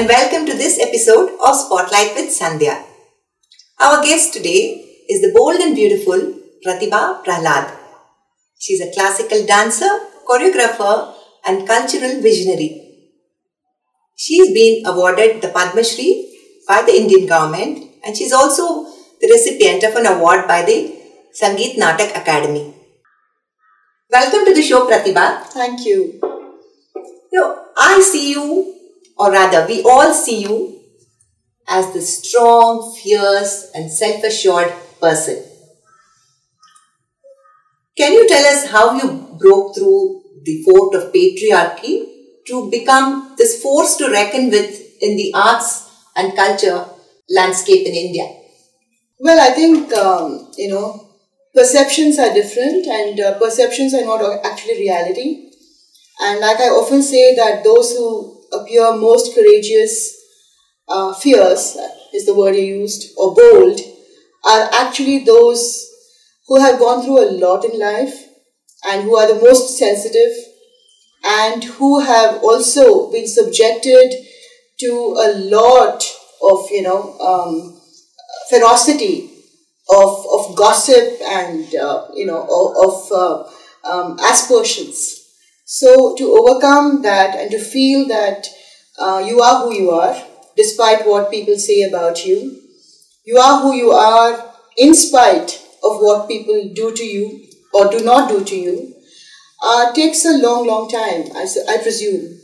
and welcome to this episode of Spotlight with Sandhya. Our guest today is the bold and beautiful Prathibha Prahlad. She's a classical dancer, choreographer, and cultural visionary. She's been awarded the Padma Shri by the Indian government and she's also the recipient of an award by the Sangeet Natak Akademi. Welcome to the show, Prathibha. Thank you. You know, I see you, or rather, we all see you as the strong, fierce, and self assured person. Can you tell us how you broke through the fort of patriarchy to become this force to reckon with in the arts and culture landscape in India? Well, I think, um, you know, perceptions are different and uh, perceptions are not actually reality. And like I often say, that those who appear most courageous, uh, fierce is the word you used, or bold, are actually those who have gone through a lot in life and who are the most sensitive and who have also been subjected to a lot of, you know, um, ferocity of, of gossip and uh, you know of, uh, um, aspersions. So to overcome that and to feel that uh, you are who you are, despite what people say about you, you are who you are in spite of what people do to you or do not do to you, uh, takes a long, long time, I, I presume.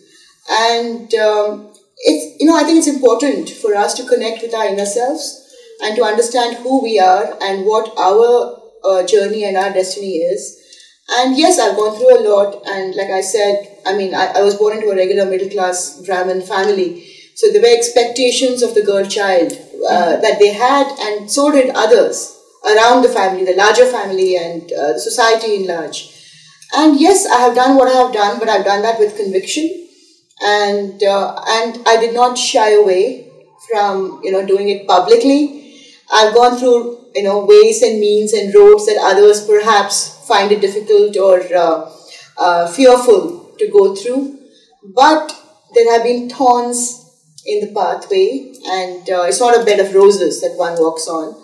And um, it's you know I think it's important for us to connect with our inner selves and to understand who we are and what our uh, journey and our destiny is. And yes, I've gone through a lot. And like I said, I mean, I, I was born into a regular middle class Brahmin family. So there were expectations of the girl child uh, that they had, and so did others around the family, the larger family, and uh, society in large. And yes, I have done what I have done, but I've done that with conviction, and uh, and I did not shy away from you know doing it publicly I've gone through you know ways and means and roads that others perhaps find it difficult or uh, uh, fearful to go through, but there have been thorns in the pathway, and uh, it's not a bed of roses that one walks on.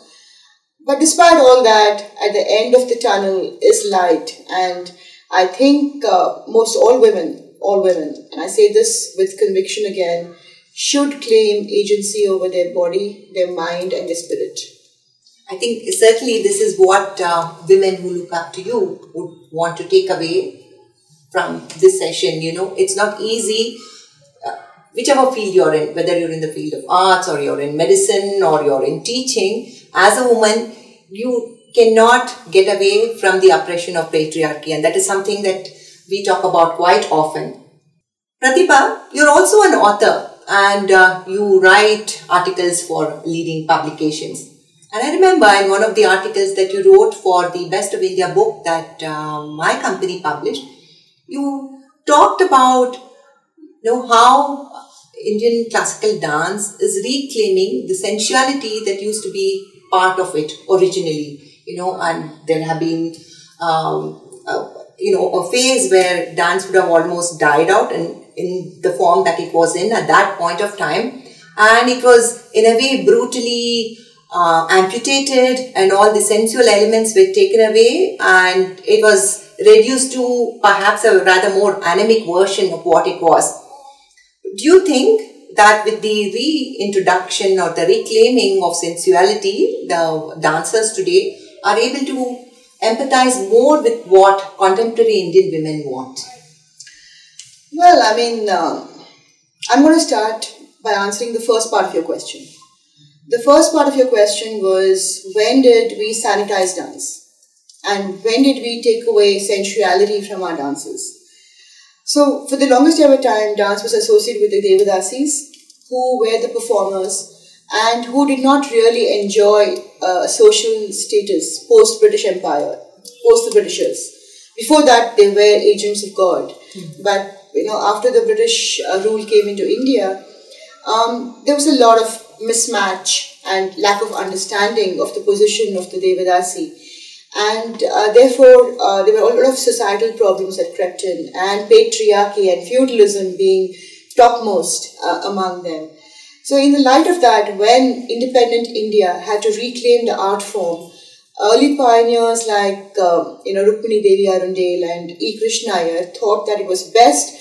But despite all that, at the end of the tunnel is light, and I think uh, most all women, all women, and I say this with conviction again, should claim agency over their body, their mind, and their spirit. I think certainly this is what uh, women who look up to you would want to take away from this session. You know, it's not easy, uh, whichever field you're in, whether you're in the field of arts or you're in medicine or you're in teaching, as a woman, you cannot get away from the oppression of patriarchy, and that is something that we talk about quite often. Prathibha, you're also an author and uh, you write articles for leading publications. And I remember in one of the articles that you wrote for the Best of India book that uh, my company published, you talked about you know how Indian classical dance is reclaiming the sensuality that used to be part of it originally. You know, and there have been um, uh, you know a phase where dance would have almost died out and in the form that it was in at that point of time. And it was, in a way, brutally uh, amputated, and all the sensual elements were taken away, and it was reduced to perhaps a rather more anemic version of what it was. Do you think that with the reintroduction or the reclaiming of sensuality, the dancers today are able to empathize more with what contemporary Indian women want? Well, I mean, uh, I'm going to start by answering the first part of your question. The first part of your question was when did we sanitize dance? And when did we take away sensuality from our dances? So, for the longest ever time, dance was associated with the Devadasis, who were the performers and who did not really enjoy uh, social status post British Empire, post the Britishers. Before that, they were agents of God. Mm-hmm. But you know, after the British uh, rule came into India, um, there was a lot of mismatch and lack of understanding of the position of the Devadasi. And uh, therefore, uh, there were a lot of societal problems that crept in, and patriarchy and feudalism being topmost uh, among them. So, in the light of that, when independent India had to reclaim the art form, early pioneers like uh, you know Rukmini Devi Arundale and E. Krishna Iyer thought that it was best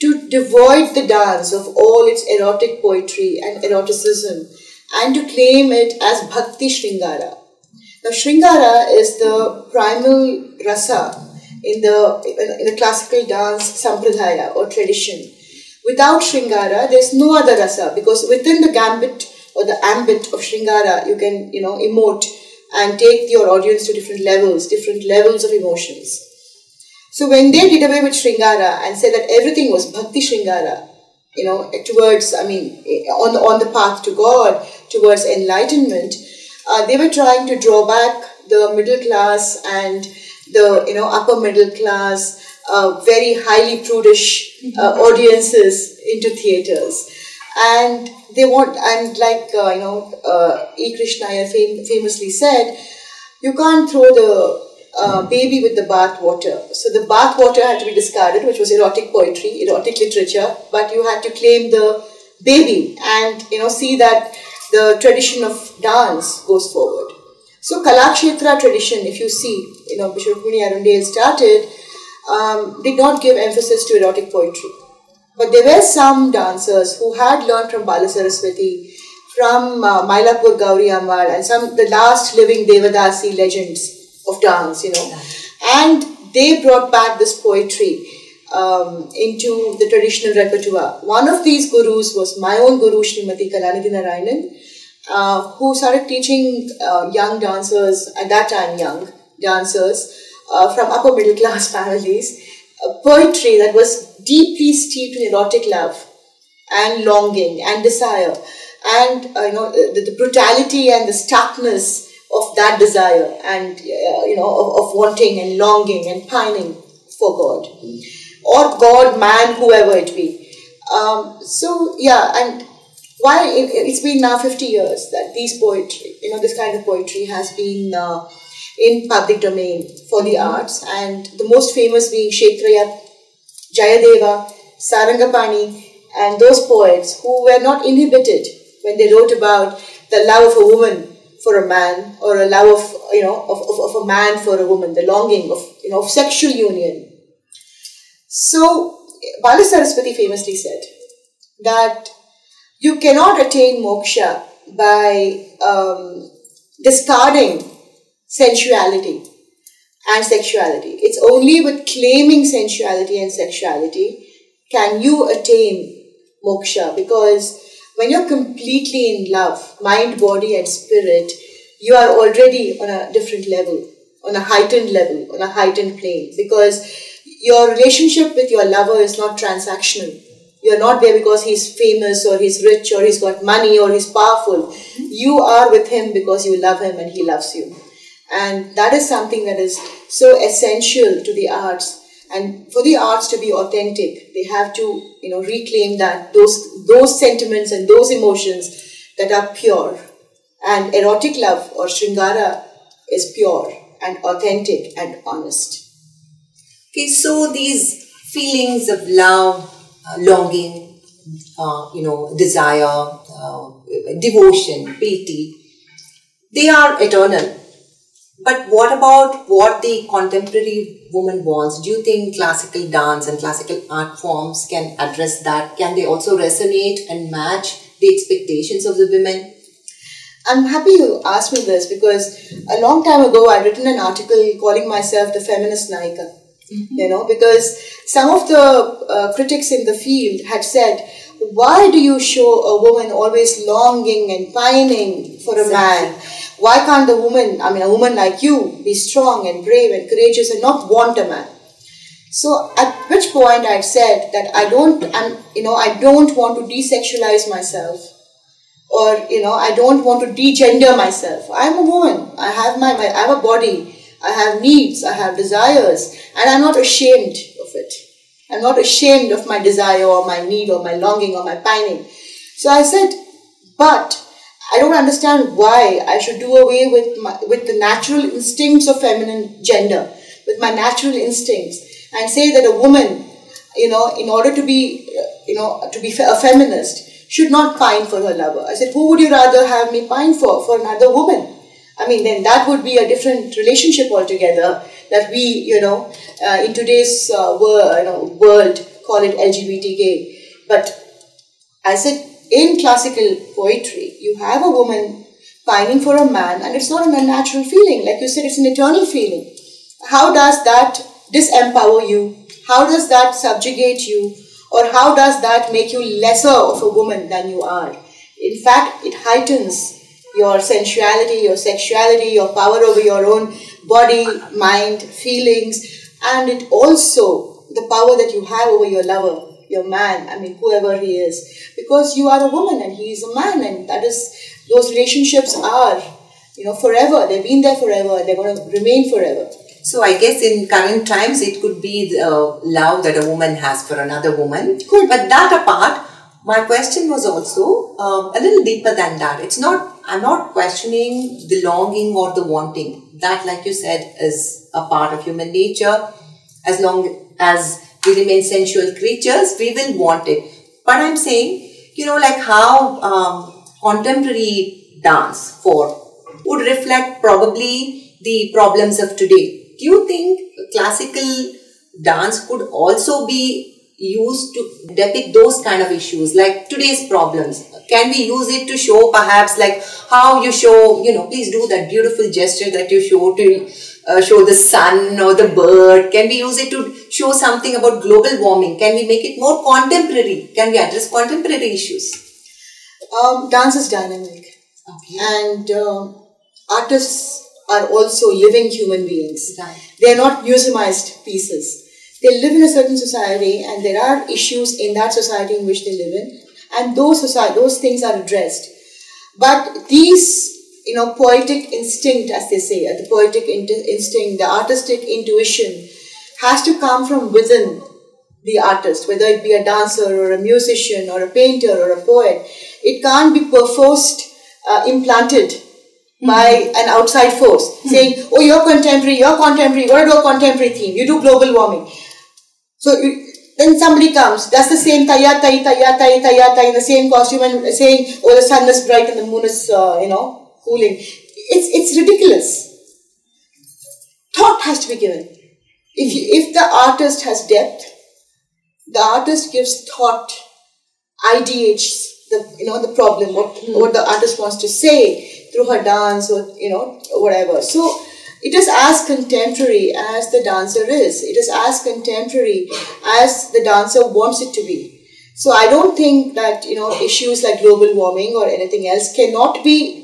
to devoid the dance of all its erotic poetry and eroticism and to claim it as Bhakti Shringara. Now, Shringara is the primal rasa in the, in the classical dance sampradaya or tradition. Without Shringara, there's no other rasa because within the gambit or the ambit of Shringara, you can, you know, emote and take your audience to different levels, different levels of emotions. So when they did away with Shringara and said that everything was Bhakti Shringara, you know, towards, I mean, on the, on the path to God, towards enlightenment, uh, they were trying to draw back the middle class and the, you know, upper middle class, uh, very highly prudish uh, mm-hmm. audiences into theaters. And they want, and like, uh, you know, uh, E. Krishna fam- famously said, you can't throw the uh, baby with the bath water. So the bath water had to be discarded, which was erotic poetry, erotic literature, but you had to claim the baby and you know see that the tradition of dance goes forward. So Kalakshetra tradition, if you see, you know, Bishop Rukmini Arundale started, um, did not give emphasis to erotic poetry. But there were some dancers who had learned from Bala Saraswati, from uh, Mylapore Gauri Ammal, and some the last living Devadasi legends of dance, you know. And they brought back this poetry um, into the traditional repertoire. One of these gurus was my own guru, Srimati Kalanidhi Narayanan, uh, who started teaching uh, young dancers, at that time young dancers, uh, from upper middle class families, poetry that was deeply steeped in erotic love and longing and desire and uh, you know the, the brutality and the starkness of that desire and uh, you know of, of, wanting and longing and pining for God or God, man, whoever it be. Um, so yeah, and why it, it's been now fifty years that these poetry, you know, this kind of poetry has been uh, in public domain for the arts, and the most famous being Kshetrayya, Jayadeva, Sarangapani, and those poets who were not inhibited when they wrote about the love of a woman for a man or a love of you know of, of, of a man for a woman the longing of you know of sexual union so Bala Saraswati famously said that you cannot attain moksha by um, discarding sensuality and sexuality. It's only with claiming sensuality and sexuality can you attain moksha because when you're completely in love, mind, body, and spirit, you are already on a different level, on a heightened level, on a heightened plane. Because your relationship with your lover is not transactional. You're not there because he's famous or he's rich or he's got money or he's powerful. You are with him because you love him and he loves you. And that is something that is so essential to the arts and for the arts to be authentic they have to you know reclaim that those those sentiments and those emotions that are pure. And erotic love or shringara is pure and authentic and honest. Okay so these feelings of love uh, longing uh, you know desire uh, devotion piety they are eternal but what about what the contemporary woman wants? Do you think classical dance and classical art forms can address that? Can they also resonate and match the expectations of the women? I'm happy you asked me this because a long time ago I'd written an article calling myself the feminist Naika. Mm-hmm. You know, because some of the uh, critics in the field had said, why do you show a woman always longing and pining for a man? Why can't the woman, I mean, a woman like you, be strong and brave and courageous and not want a man? So at which point I said that I don't, I'm, you know, I don't want to desexualize myself, or you know, I don't want to degender myself. I'm a woman. I have my, my, I have a body. I have needs. I have desires, and I'm not ashamed of it. I'm not ashamed of my desire or my need or my longing or my pining. So I said, but I don't understand why I should do away with my, with the natural instincts of feminine gender, with my natural instincts, and say that a woman, you know, in order to be you know, to be a feminist, should not pine for her lover. I said, who would you rather have me pine for? For another woman. I mean, then that would be a different relationship altogether. That we, you know, uh, in today's uh, world, you know, world, call it LGBTQ. But I said, in classical poetry, you have a woman pining for a man, and it's not an unnatural feeling. Like you said, it's an eternal feeling. How does that disempower you? How does that subjugate you? Or how does that make you lesser of a woman than you are? In fact, it heightens your sensuality, your sexuality, your power over your own body, mind, feelings, and it also the power that you have over your lover, your man, I mean, whoever he is, because you are a woman and he is a man, and that is, those relationships are, you know, forever. They've been there forever, they're going to remain forever. So I guess in current times it could be the love that a woman has for another woman. Cool. But that apart, my question was also um, a little deeper than that. It's not. I'm not questioning the longing or the wanting. That, like you said, is a part of human nature. As long as we remain sensual creatures, we will want it. But I'm saying, you know, like how um, contemporary dance for would reflect probably the problems of today do you think classical dance could also be used to depict those kind of issues like today's problems can we use it to show perhaps like how you show you know please do that beautiful gesture that you show to uh, show the sun or the bird can we use it to show something about global warming can we make it more contemporary can we address contemporary issues um, dance is dynamic okay. and uh, artists are also living human beings. Right. They are not museumized pieces. They live in a certain society and there are issues in that society in which they live in and those society, those things are addressed. But these, you know, poetic instinct, as they say, the poetic instinct, the artistic intuition has to come from within the artist, whether it be a dancer or a musician or a painter or a poet. It can't be perforced uh, implanted by an outside force mm-hmm. saying, oh, you're contemporary, you're contemporary, you want to do a contemporary theme, you do global warming. So you, then somebody comes, does the same taya, tai, taya, tai, taya, tai, in the same costume and saying, oh, the sun is bright and the moon is, uh, you know, cooling. It's, it's ridiculous. Thought has to be given. If, you, if the artist has depth, the artist gives thought, ideates the, you know, the problem, what, what the artist wants to say, through her dance or you know whatever so it is as contemporary as the dancer is. It is as contemporary as the dancer wants it to be. So i don't think that you know issues like global warming or anything else cannot be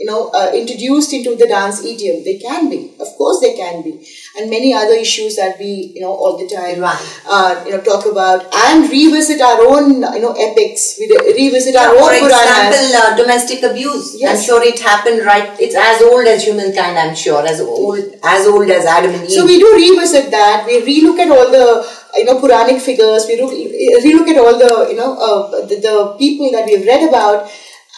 you know, uh, introduced into the dance idiom. They can be, of course, they can be, and many other issues that we, you know, all the time, right. uh, you know, talk about and revisit our own, you know, epics. We revisit our yeah, own. For example, uh, domestic abuse. Yes. I'm sure it happened right. It's as old as humankind. I'm sure as old as old as Adam and Eve. So we do revisit that. We relook at all the you know Puranic figures. We look, relook at all the you know uh, the, the people that we've read about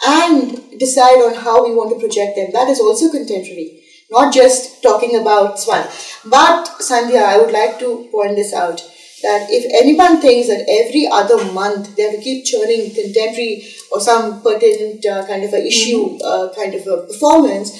and decide on how we want to project them. That is also contemporary, not just talking about Swan. But Sandhya, I would like to point this out that if anyone thinks that every other month they have to keep churning contemporary or some pertinent uh, kind of a issue, mm-hmm. uh, kind of a performance,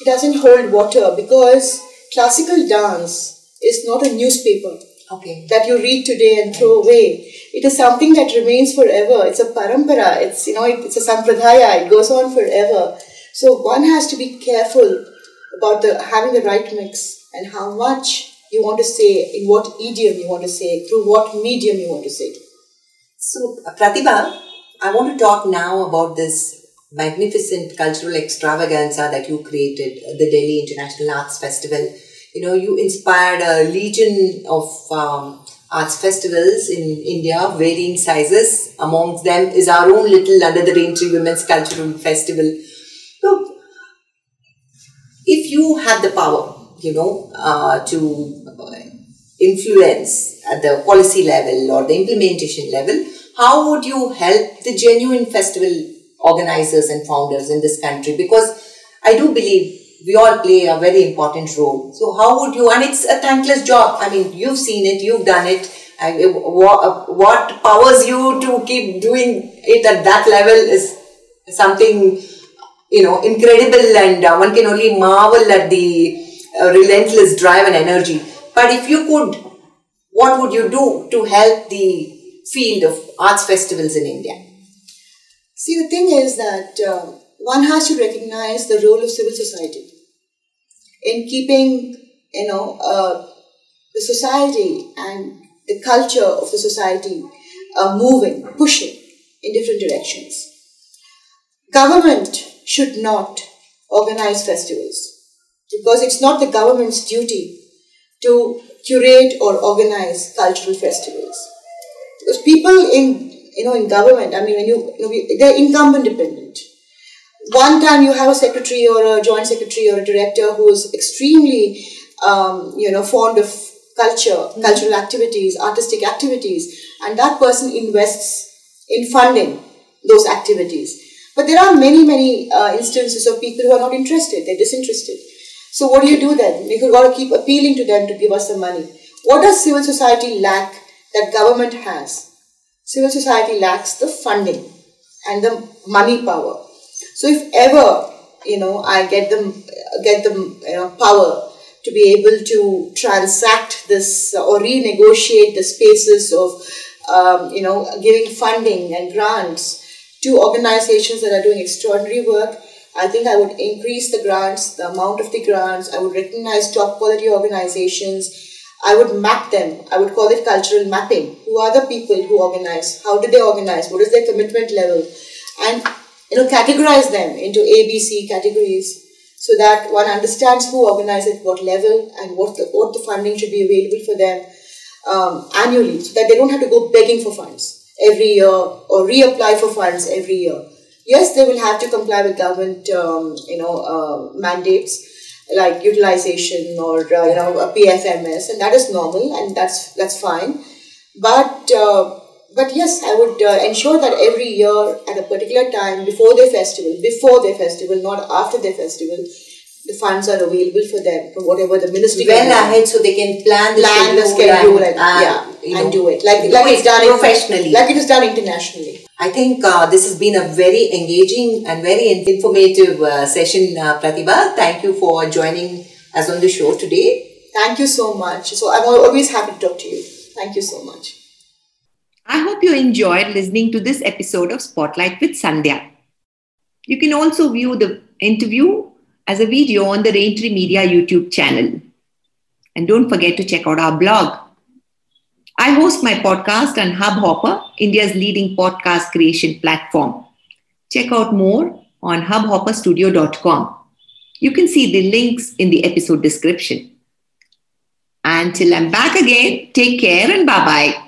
it doesn't hold water because classical dance is not a newspaper okay. that you read today and throw away it is something that remains forever. It's a parampara. It's you know it's a sampradaya. It goes on forever. So one has to be careful about the having the right mix and how much you want to say, in what idiom you want to say, through what medium you want to say. So uh, Prathibha, I want to talk now about this magnificent cultural extravaganza that you created, uh, the Delhi International Arts Festival. You know, you inspired a legion of um, arts festivals in India, varying sizes. Amongst them is our own little Under the Raintree Women's Cultural Festival. So, if you had the power, you know, uh, to influence at the policy level or the implementation level, how would you help the genuine festival organizers and founders in this country? Because I do believe we all play a very important role. So how would you, and it's a thankless job. I mean, you've seen it, you've done it. What powers you to keep doing it at that level is something you know incredible, and uh, one can only marvel at the uh, relentless drive and energy. But if you could, what would you do to help the field of arts festivals in India? See, the thing is that uh, one has to recognize the role of civil society in keeping, you know, uh, the society and the culture of the society uh, moving, pushing in different directions. Government should not organize festivals because it's not the government's duty to curate or organize cultural festivals. Because people in you know in government, I mean, when you, you know, they're income dependent. One time you have a secretary or a joint secretary or a director who is extremely um, you know fond of culture, mm-hmm. cultural activities, artistic activities, and that person invests in funding those activities. But there are many, many uh, instances of people who are not interested, they're disinterested. So what do you do then? You've got to keep appealing to them to give us the money. What does civil society lack that government has? Civil society lacks the funding and the money power. So if ever you know I get them get them you know, power to be able to transact this or renegotiate the spaces of um, you know giving funding and grants to organizations that are doing extraordinary work I think I would increase the grants, the amount of the grants. I would recognize top quality organizations. I would map them. I would call it cultural mapping. Who are the people who organize? How do they organize? What is their commitment level? And you know, categorize them into A, B, C categories so that one understands who organizes at what level and what the, what the funding should be available for them um, annually so that they don't have to go begging for funds every year or reapply for funds every year yes, they will have to comply with government, um, you know, uh, mandates like utilization or uh, you know a PFMS, and that is normal, and that's that's fine. But uh, but yes, I would uh, ensure that every year at a particular time before their festival, before their festival, not after their festival, the funds are available for them from whatever the ministry well ahead so they can plan the plan schedule, the schedule and, and, yeah, and do it like like it's done professionally like it is done internationally I think uh, this has been a very engaging and very informative uh, session, uh, Prathibha. Thank you for joining us on the show today. Thank you so much. So I'm always happy to talk to you. Thank you so much. I hope you enjoyed listening to this episode of Spotlight with Sandhya. You can also view the interview as a video on the Raintree Media YouTube channel. And don't forget to check out our blog I host my podcast on Hubhopper, India's leading podcast creation platform. Check out more on hubhopperstudio.com. You can see the links in the episode description. Until I'm back again, take care and bye bye.